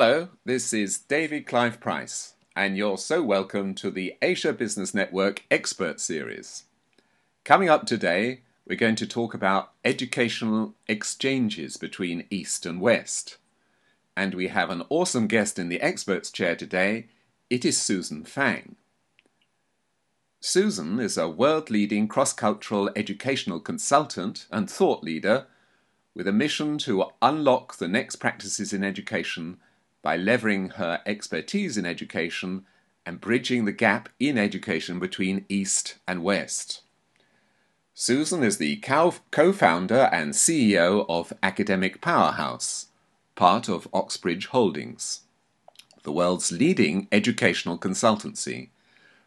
Hello, this is David Clive Price, and you're so welcome to the Asia Business Network Expert Series. Coming up today, we're going to talk about educational exchanges between East and West. And we have an awesome guest in the experts chair today. It is Susan Fang. Susan is a world leading cross cultural educational consultant and thought leader with a mission to unlock the next practices in education by leveraging her expertise in education and bridging the gap in education between East and West. Susan is the co founder and CEO of Academic Powerhouse, part of Oxbridge Holdings, the world's leading educational consultancy,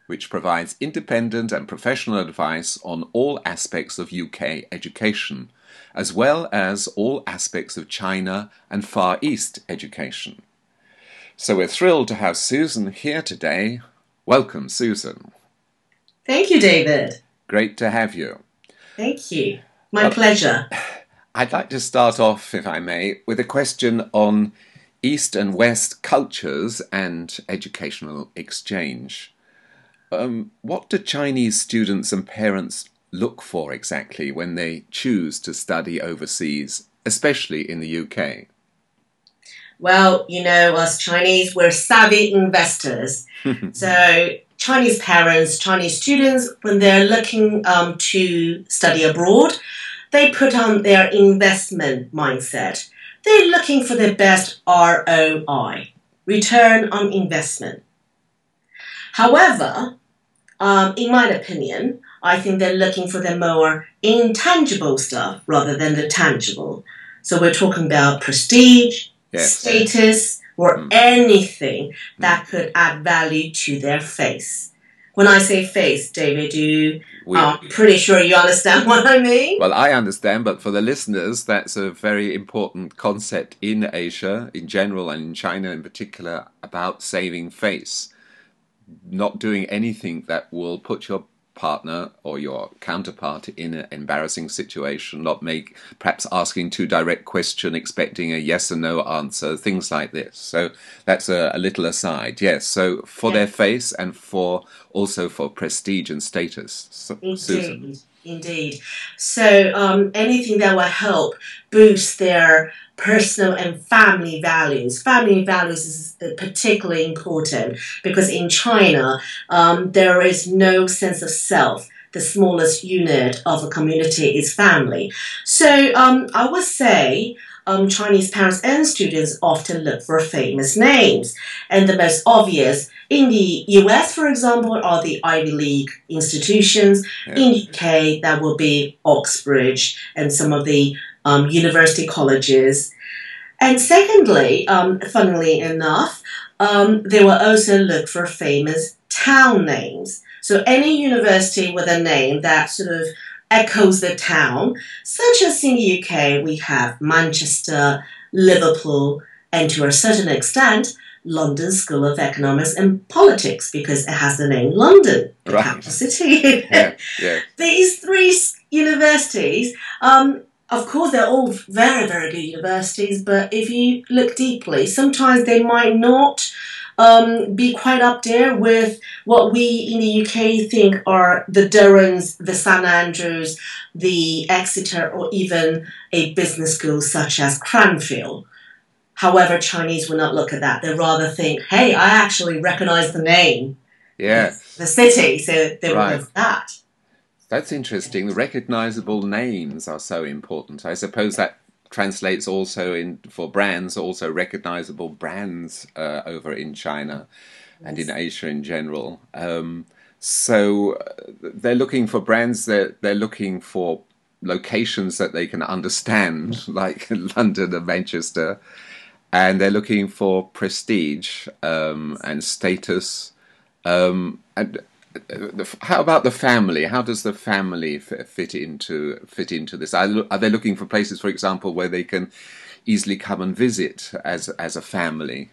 which provides independent and professional advice on all aspects of UK education, as well as all aspects of China and Far East education. So we're thrilled to have Susan here today. Welcome, Susan. Thank you, David. Great to have you. Thank you. My well, pleasure. I'd like to start off, if I may, with a question on East and West cultures and educational exchange. Um, what do Chinese students and parents look for exactly when they choose to study overseas, especially in the UK? Well, you know, us Chinese, we're savvy investors. so, Chinese parents, Chinese students, when they're looking um, to study abroad, they put on their investment mindset. They're looking for the best ROI, return on investment. However, um, in my opinion, I think they're looking for the more intangible stuff rather than the tangible. So we're talking about prestige, yes. status, or mm. anything that mm. could add value to their face. When I say face, David, you we, I'm pretty sure you understand what I mean. Well, I understand, but for the listeners, that's a very important concept in Asia in general and in China in particular about saving face. Not doing anything that will put your partner or your counterpart in an embarrassing situation, not make perhaps asking too direct question, expecting a yes or no answer, things like this. So that's a, a little aside. Yes. So for yes. their face and for also for prestige and status. So. Susan. Indeed. So um, anything that will help boost their personal and family values. Family values is uh, particularly important because in China, um, there is no sense of self. The smallest unit of a community is family. So um, I would say um, Chinese parents and students often look for famous names. And the most obvious in the US, for example, are the Ivy League institutions. Yeah. In UK, that will be Oxbridge and some of the um, university colleges. And secondly, um, funnily enough, um, they will also look for famous town names. So any university with a name that sort of echoes the town, such as in the UK, we have Manchester, Liverpool, and to a certain extent, London School of Economics and Politics because it has the name London, the right. capital city. yeah, yeah. These three universities um, of course, they're all very, very good universities, but if you look deeply, sometimes they might not um, be quite up there with what we in the UK think are the Durhams, the St Andrews, the Exeter, or even a business school such as Cranfield. However, Chinese will not look at that. They rather think, hey, I actually recognize the name. Yeah. The city, so they will right. go that. That's interesting. The recognizable names are so important. I suppose that translates also in for brands, also recognizable brands uh, over in China yes. and in Asia in general. Um, so uh, they're looking for brands. They're they're looking for locations that they can understand, like London and Manchester, and they're looking for prestige um, and status. Um, and how about the family? How does the family fit into fit into this? Are, they looking for places, for example, where they can easily come and visit as as a family?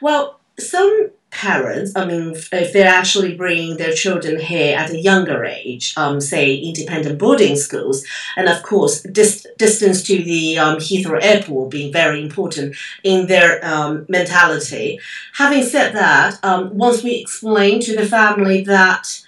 Well, some parents, I mean, if they're actually bringing their children here at a younger age, um, say independent boarding schools, and of course, dis- distance to the um, Heathrow Airport being very important in their um, mentality. Having said that, um, once we explain to the family that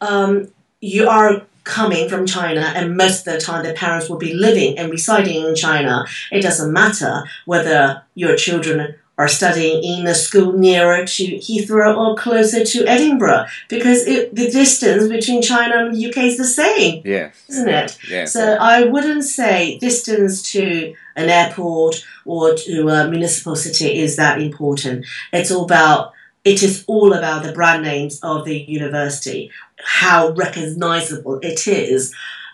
um, you are coming from China, and most of the time the parents will be living and residing in China, it doesn't matter whether your children are studying in a school nearer to Heathrow or closer to Edinburgh because it, the distance between China and the UK is the same. Yes. Isn't it? So I wouldn't say distance to an airport or to a municipal city is that important. It's all about it is all about the brand names of the university, how recognizable it is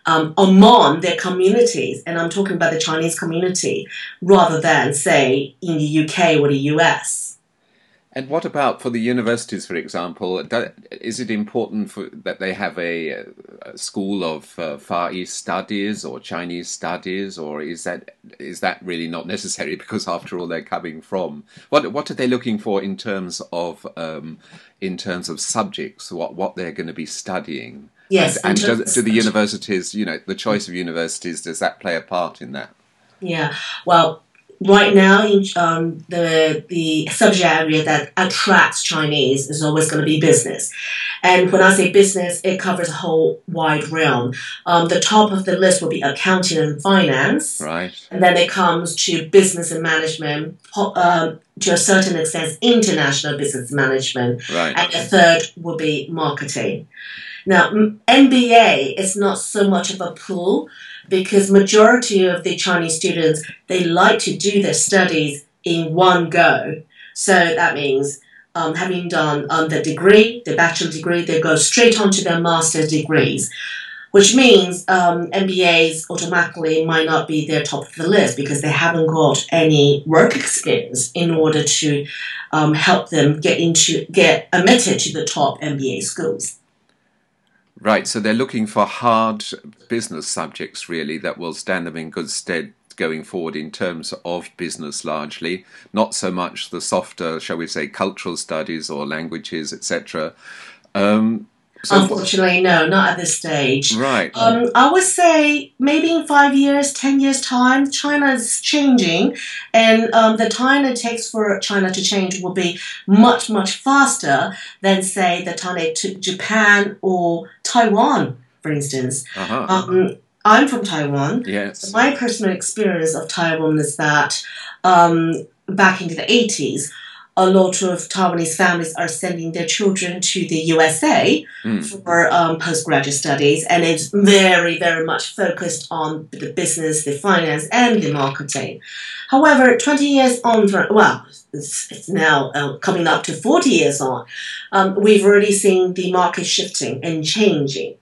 um, among their communities, and I'm talking about the Chinese community, rather than, say, in the UK or the US. And what about for the universities, for example? Is it important for, that they have a, a school of uh, Far East studies or Chinese studies, or is that is that really not necessary? Because after all, they're coming from what what are they looking for in terms of um, in terms of subjects? What what they're going to be studying? Yes. And, and do, do the universities, you know, the choice of universities, does that play a part in that? Yeah. Well, right now um, the the subject area that attracts Chinese is always going to be business, and when I say business, it covers a whole wide realm. Um, the top of the list will be accounting and finance, right, and then it comes to business and management. Um, to a certain extent, international business management, right. and the third will be marketing. Now, MBA is not so much of a pull because majority of the Chinese students they like to do their studies in one go. So that means um, having done um, the degree, the bachelor degree, they go straight on to their master's degrees, which means um, MBAs automatically might not be their top of the list because they haven't got any work experience in order to um, help them get into get admitted to the top MBA schools. Right, so they're looking for hard business subjects really that will stand them in good stead going forward in terms of business largely, not so much the softer, shall we say, cultural studies or languages, etc. Um, so Unfortunately, no, not at this stage. Right. Um, I would say maybe in five years, ten years' time, China is changing, and um, the time it takes for China to change will be much, much faster than, say, the time it took Japan or Taiwan, for instance. Uh-huh. Um, I'm from Taiwan. Yes. My personal experience of Taiwan is that um, back into the 80s, a lot of Taiwanese families are sending their children to the USA mm. for um, postgraduate studies, and it's very, very much focused on the business, the finance, and the marketing. However, 20 years on, well, it's, it's now uh, coming up to 40 years on, um, we've already seen the market shifting and changing.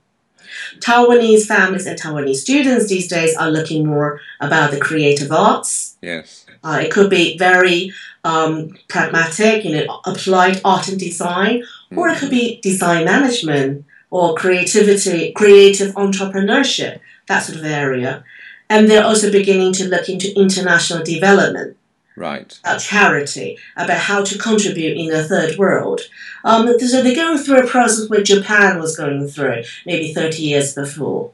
Taiwanese families and Taiwanese students these days are looking more about the creative arts. Yes. Uh, it could be very um, pragmatic, you know, applied art and design, or it could be design management or creativity, creative entrepreneurship, that sort of area. And they're also beginning to look into international development. Right. About charity, about how to contribute in the third world. Um, so they're going through a process where Japan was going through maybe 30 years before.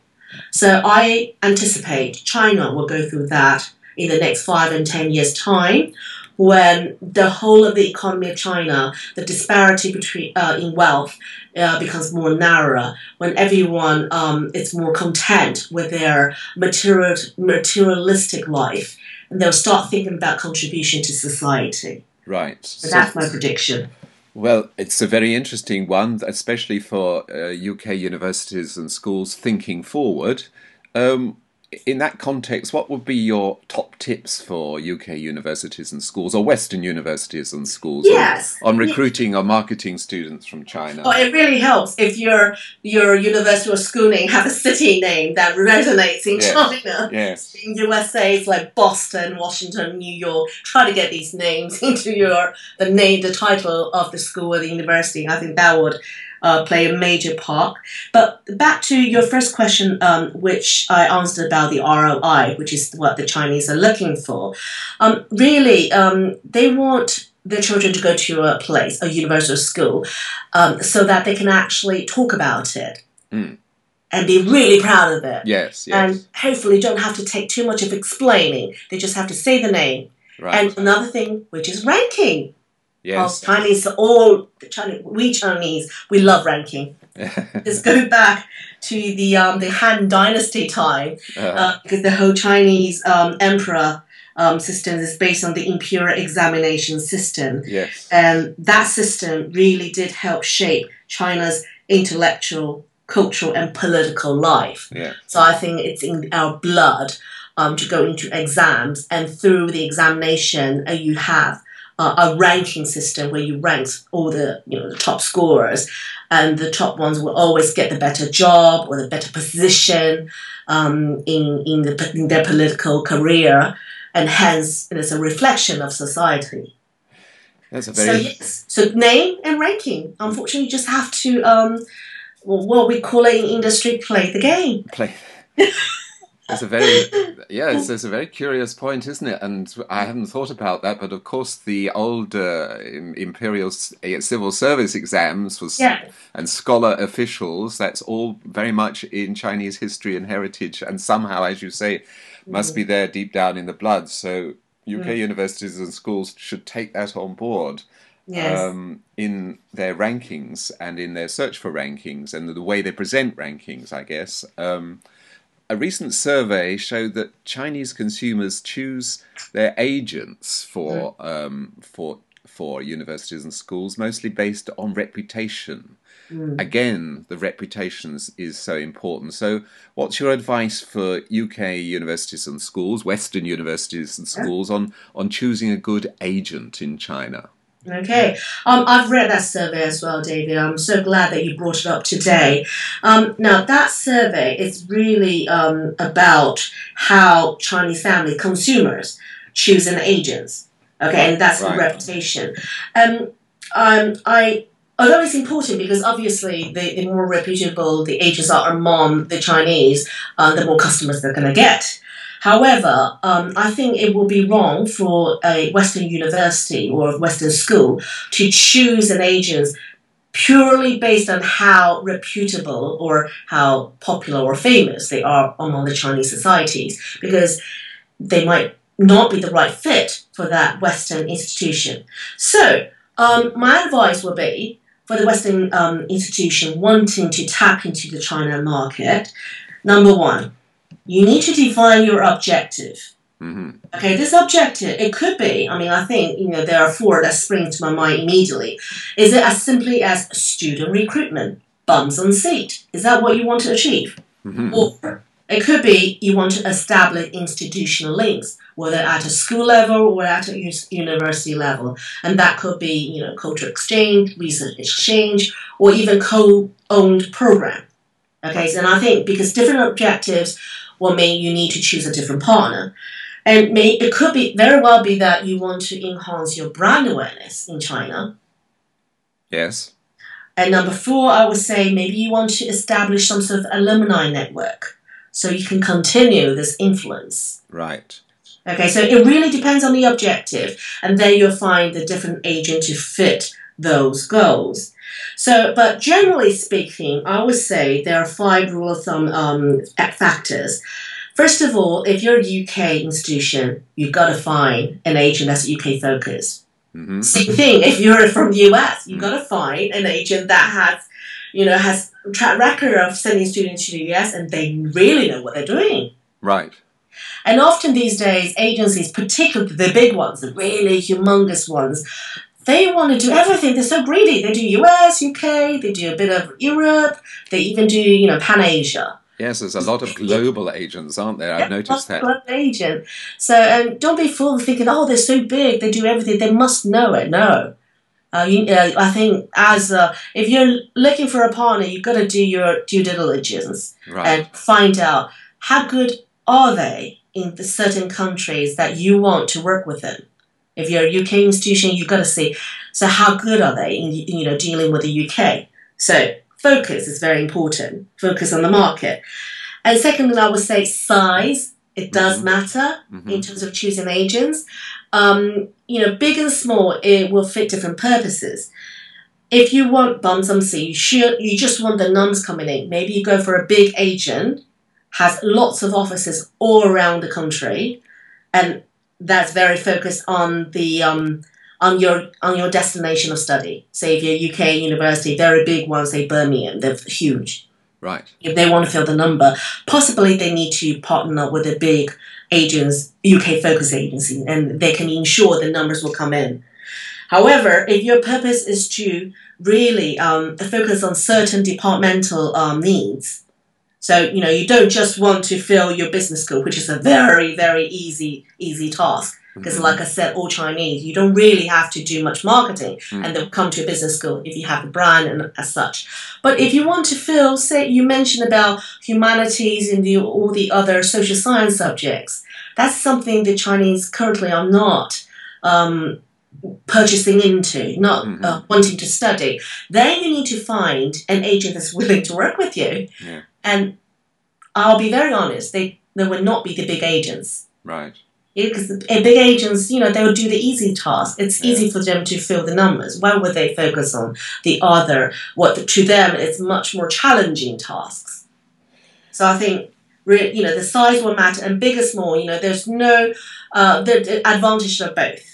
So I anticipate China will go through that in the next five and ten years' time, when the whole of the economy of China, the disparity between uh, in wealth uh, becomes more narrower, when everyone um, is more content with their material materialistic life, and they'll start thinking about contribution to society. Right. So, that's my prediction. Well, it's a very interesting one, especially for uh, UK universities and schools thinking forward. Um, in that context, what would be your top tips for UK universities and schools, or Western universities and schools, yes. on, on recruiting or marketing students from China? Oh, it really helps if your your university or schooling have a city name that resonates in yes. China. Yes. In USA, it's like Boston, Washington, New York. Try to get these names into your the name, the title of the school or the university. I think that would uh, play a major part. But back to your first question, um, which I answered about the ROI, which is what the Chinese are looking for. Um, really, um, they want their children to go to a place, a universal school, um, so that they can actually talk about it Mm. and be really proud of it. Yes, yes. And hopefully don't have to take too much of explaining. They just have to say the name. right. And another thing, which is ranking. Yes. Chinese, all Chinese, we Chinese, we love ranking. Let's go back to the um, the Han Dynasty time Uh, uh, because the whole Chinese um, emperor um, system is based on the imperial examination system, yes. and that system really did help shape China's intellectual, cultural, and political life. Yeah. So I think it's in our blood um, to go into exams, and through the examination, uh, you have uh, a ranking system where you rank all the you know the top scorers, and the top ones will always get the better job or the better position um, in in, the, in their political career, and hence it is a reflection of society. That's a So very yes, so name and ranking. Unfortunately, you just have to um, well, what we call it in industry, play the game. play. It's a very yeah, it's, it's a very curious point, isn't it? And I haven't thought about that, but of course the old uh, imperial eh, civil service exams was Yeah. and scholar officials. That's all very much in Chinese history and heritage, and somehow, as you say, must be there deep down in the blood. So UK universities and schools should take that on board Yes. um, in their rankings and in their search for rankings and the way they present rankings, I guess. Um, a recent survey showed that Chinese consumers choose their agents for um, for for universities and schools mostly based on reputation. Mm. Again, the reputations is so important. So, what's your advice for UK universities and schools, Western universities and schools, on on choosing a good agent in China? Okay, um, I've read that survey as well, David. I'm so glad that you brought it up today. Um, now, that survey is really um, about how Chinese family consumers choose an agent. Okay, and that's the Right. reputation. Um, um, I although it's important because obviously the, the more reputable the agents are among the Chinese, uh, the more customers they're going to get. However, um, I think it will be wrong for a Western university or a Western school to choose an agent purely based on how reputable or how popular or famous they are among the Chinese societies, because they might not be the right fit for that Western institution. So, um, my advice would be for the Western um, institution wanting to tap into the China market, number one, you need to define your objective. hmm Okay, this objective, it could be, I mean, I think, you know, there are four that spring to my mind immediately. Is it as simply as student recruitment, bums on seat? Is that what you want to achieve? hmm Or it could be you want to establish institutional links, whether at a school level or at a university level. And that could be, you know, cultural exchange, research exchange, or even co-owned program. Okay, so and I think because different objectives will mean you need to choose a different partner. And may, it could be very well be that you want to enhance your brand awareness in China. Yes. And number four, I would say maybe you want to establish some sort of alumni network so you can continue this influence. Right. Okay, so it really depends on the objective, and then you'll find the different agent to fit those goals. So, but generally speaking, I would say there are five rule of thumb um, factors. First of all, if you're a UK institution, you've got to find an agent that's UK focused. hmm Same thing if you're from the US, you've got to find an agent that has, you know, has track record of sending students to the US and they really know what they're doing. Right. And often these days, agencies, particularly the big ones, the really humongous ones, they want to do everything. They're so greedy. They do US, UK, they do a bit of Europe, they even do, you know, Pan Asia. Yes, there's a lot of global agents, aren't there? I've noticed that. Global agent. So um, don't be fooled thinking, oh, they're so big, they do everything, they must know it. No. Uh, you, uh, I think as uh, if you're looking for a partner, you've got to do your due diligence Right. and find out how good are they in the certain countries that you want to work with them. If you're a UK institution, you've got to see so how good are they in you know dealing with the UK. So focus is very important. Focus on the market. And secondly, I would say size. It does Mhm. matter Mhm. in terms of choosing agents. um, you know, big and small, it will fit different purposes. If you want bum some C, you should you just want the numbers coming in. Maybe you go for a big agent, has lots of offices all around the country, and that's very focused on the um, on your on your destination of study. Say if you're UK university, very big ones, say Birmingham, they're huge. Right. If they want to fill the number, possibly they need to partner with a big agents, UK focus agency, and they can ensure the numbers will come in. However, if your purpose is to really um, focus on certain departmental um, needs, so you know you don't just want to fill your business school, which is a very very easy easy task. Because, mm-hmm. like I said, all Chinese, you don't really have to do much marketing, mm-hmm. and they'll come to a business school if you have a brand and as such. But if you want to fill, say, you mentioned about humanities and the, all the other social science subjects, that's something the Chinese currently are not um, purchasing into, not mm-hmm. uh, wanting to study. Then you need to find an agent that's willing to work with you. Yeah. And I'll be very honest, they, they would not be the big agents. Right because big agents, you know, they would do the easy task. It's yeah. easy for them to fill the numbers. Why would they focus on the other? What to them is much more challenging tasks. So I think, you know, the size will matter, and big or small, you know, there's no uh, the, the advantage of both.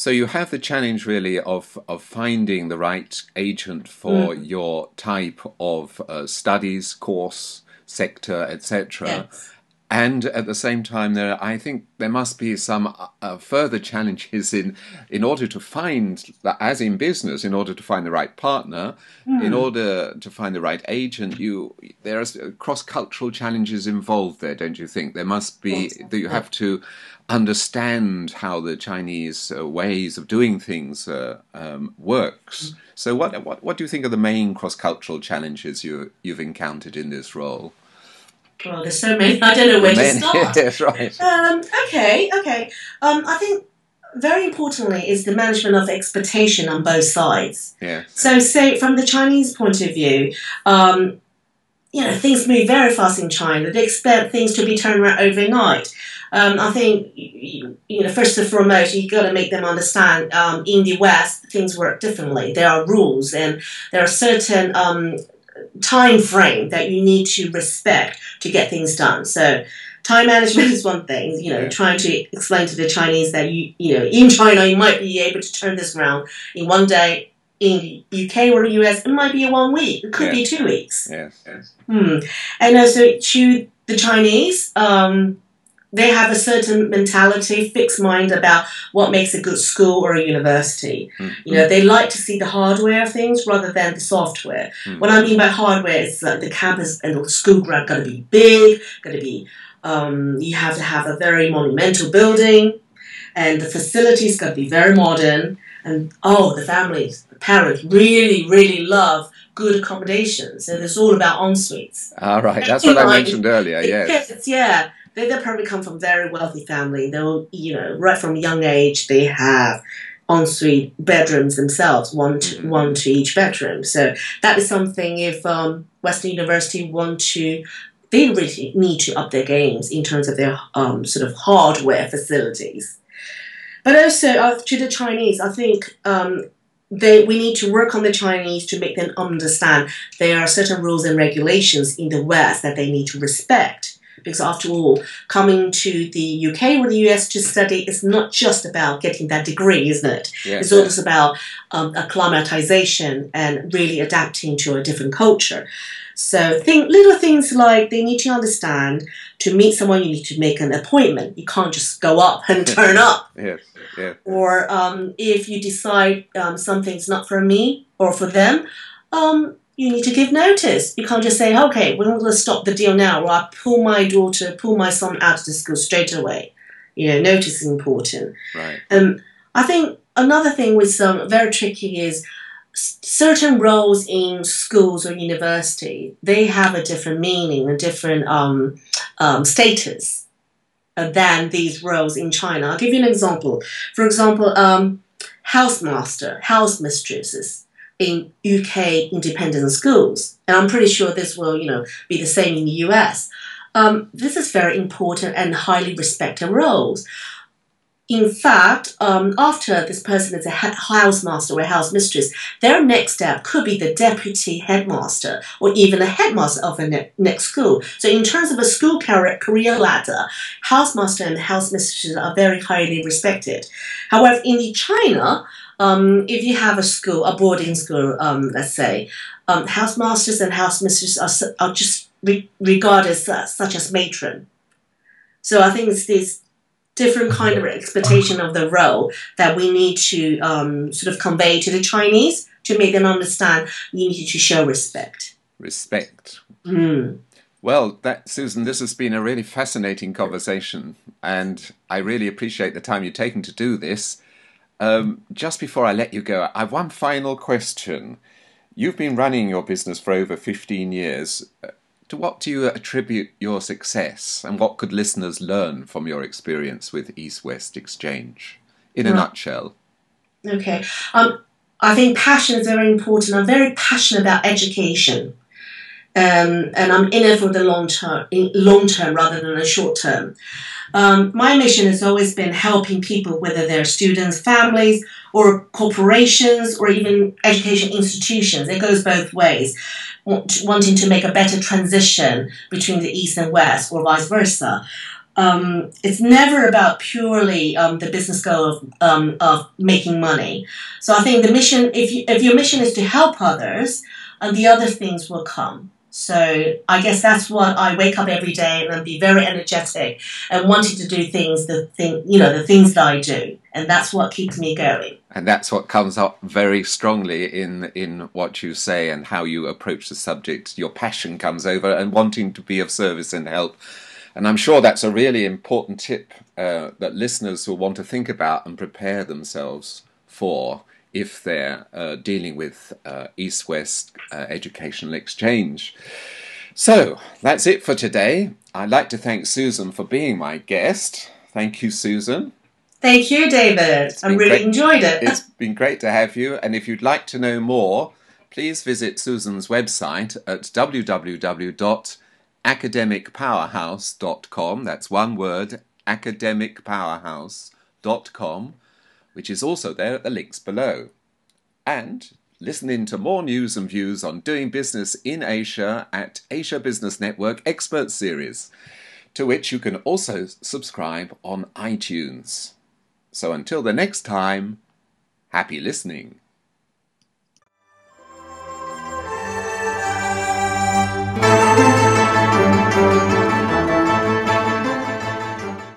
So you have the challenge really of of finding the right agent for mm. your type of uh, studies, course, sector, etc. Yes and at the same time there i think there must be some uh, uh, further challenges in in order to find as in business in order to find the right partner mm. in order to find the right agent you there are cross cultural challenges involved there don't you think there must be that you have to understand how the chinese uh, ways of doing things uh, um, works mm. so what, what what do you think are the main cross cultural challenges you you've encountered in this role well, there's so many. I don't know where many, to start. That's right. Um, okay, okay. Um, I think very importantly is the management of expectation on both sides. Yeah. So, say from the Chinese point of view, um, you know, things move very fast in China. They expect things to be turned around overnight. Um, I think, you, you, know, first and foremost, you've got to make them understand um, in the West, things work differently. There are rules and there are certain um, time frame that you need to respect to get things done. So time management is one thing, you know, yeah. trying to explain to the Chinese that you you know, in China you might be able to turn this around in one day. In UK or US, it might be a one week. It could yeah. be two weeks. Yes, yes. Hmm. And also to the Chinese, um, they have a certain mentality, fixed mind about what makes a good school or a university. Mm. You know, they like to see the hardware of things rather than the software. Mm. What I mean by hardware is that the campus and the school ground got to be big, got to be. Um, you have to have a very monumental building, and the facilities got to be very modern. And oh, the families, the parents really, really love good accommodations. So it's all about en suites. All right, that's what I mentioned earlier. Yes, yeah they, they probably come from very wealthy family. They'll, you know, right from young age, they have ensuite bedrooms themselves, one to, mm-hmm. one to each bedroom. So that is something if um, Western University want to, they really need to up their games in terms of their um, sort of hardware facilities. But also uh, to the Chinese, I think um, they, we need to work on the Chinese to make them understand there are certain rules and regulations in the West that they need to respect because after all, coming to the UK or the US to study is not just about getting that degree, isn't it? Yes, it's also about um, acclimatization and really adapting to a different culture. So think little things like they need to understand to meet someone you need to make an appointment. You can't just go up and turn up. yes, yeah. Or um, if you decide um, something's not for me or for them, um, you need to give notice. You can't just say, okay, we're going to stop the deal now, or I pull my daughter, pull my son out of the school straight away. You know, notice is important. Right. Um, I think another thing with some very tricky is certain roles in schools or university they have a different meaning, a different um, um, status uh, than these roles in China. I'll give you an example. For example, um, housemaster, house mistresses in UK independent schools, and I'm pretty sure this will, you know, be the same in the US. Um, this is very important and highly respected roles. in fact, um, after this person is a housemaster or a house their next step could be the deputy headmaster or even a headmaster of a ne- next school. So, in terms of a school career, ladder, housemaster and house mistresses are very highly respected. However, in the China, um, if you have a school, a boarding school, um, let's say, um, housemasters and housemistresses are, are just re- regarded as, such as matron. So I think it's this different kind of expectation of the role that we need to um, sort of convey to the Chinese to make them understand you need to show respect. Respect. Mm. Well, that Susan, this has been a really fascinating conversation, and I really appreciate the time you've taken to do this. Um, just before I let you go, I have one final question. You've been running your business for over 15 years. To what do you attribute your success, and what could listeners learn from your experience with East West Exchange? In a right. nutshell. Okay. Um, I think passion is very important. I'm very passionate about education. Um, and I'm in it for the long term, long term rather than the short term. Um, my mission has always been helping people, whether they're students, families, or corporations, or even education institutions. It goes both ways wanting to make a better transition between the East and West or vice versa. Um, it's never about purely um, the business goal of, um, of making money. So I think the mission, if, you, if your mission is to help others, and the other things will come. So I guess that's what I wake up every day and be very energetic and wanting to do things the thing you know the things that I do, and that's what keeps me going. And that's what comes up very strongly in in what you say and how you approach the subject. Your passion comes over and wanting to be of service and help. And I'm sure that's a really important tip uh, that listeners will want to think about and prepare themselves for if they're uh, dealing with uh, East West uh, educational exchange. So that's it for today. I'd like to thank Susan for being my guest. Thank you, Susan. Thank you, David. I really great. enjoyed it. It's been great to have you. And if you'd like to know more, please visit Susan's website at www.academicpowerhouse.com. That's one word, academicpowerhouse.com which is also there at the links below. And listen in to more news and views on doing business in Asia at Asia Business Network Expert Series, to which you can also subscribe on iTunes. So until the next time, happy listening.